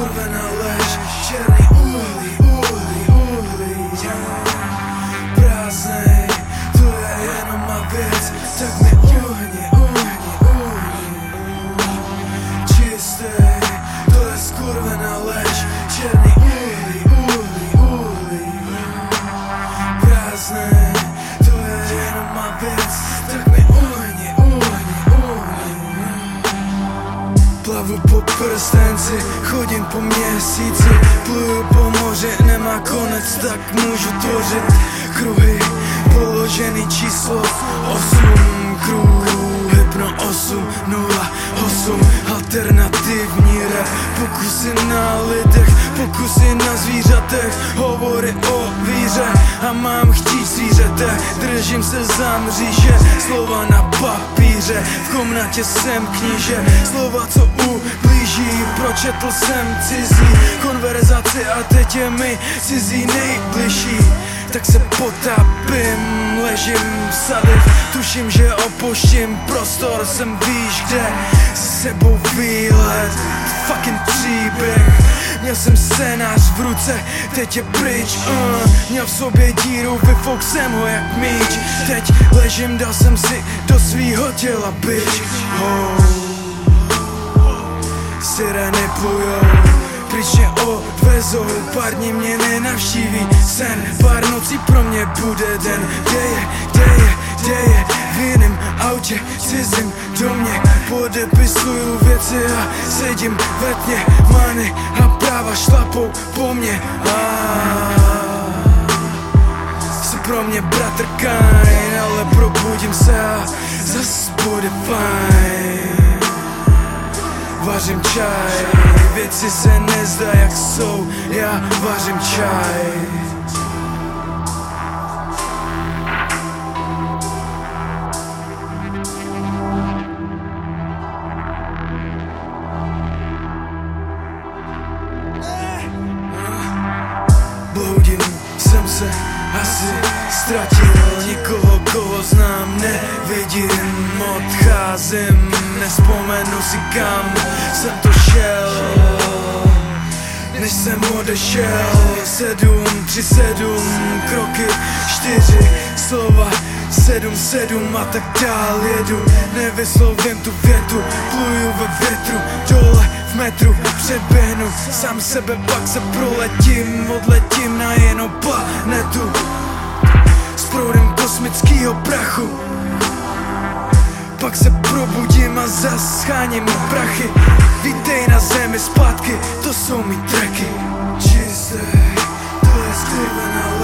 kurwa na leś Cierni uli, uli, uli Prazne, to ja jenom ma vec Tak me uhni, uhni, uhni Čiste, to je skurva na leś Cierni uli, uli, uli Prazne Plavu po prstenci, chodím po měsíci Pluju po moři, nemá konec, tak můžu tvořit Kruhy, položený číslo 8 Kruhy, hypno 8, 0, 8 Alternativní rap, pokusy na lidech Pokusy na zvířatech, hovory o víře A mám chtít zvířete, držím se za mříže Slova na papíře, v komnatě jsem kníže. Slova, co ublíží, pročetl jsem cizí Konverzaci a teď je mi cizí nejbližší. Tak se potápím, ležím v sadech Tuším, že opoštím prostor, jsem víš kde S sebou výlet, jsem scénář v ruce, teď je pryč uh. Měl v sobě díru, vyfouk jsem ho jak míč Teď ležím, dal jsem si do svýho těla, bitch oh. Sireny plujou Pryč mě odvezou, pár dní mě nenavštíví Sen, pár nocí pro mě bude den Kde je, kde je, kde je V jiném autě, cizím domě. Podepisuju věci a sedím ve tmě. Many a práva šlapou po mně. Jsi pro mě bratr Kain, ale probudím se a zas bude fajn. Vařím čaj, věci se nezdá jak jsou, já vařím čaj se asi ztratil. Nikoho, koho znám, nevidím. Odcházím, nespomenu si kam jsem to šel. Než jsem odešel Sedm, tři, sedm, kroky, čtyři slova Sedm, sedm a tak dál jedu. Nevyslovím tu větu, pluju ve větru Dole v metru přeběhnu Sám sebe pak se proletím, odletím na jenom planetu. S proudem kosmického prachu. Pak se probudím a zas scháním prachy. Vítej na zemi zpátky, to jsou mi tracky. Čistý, to je skryvená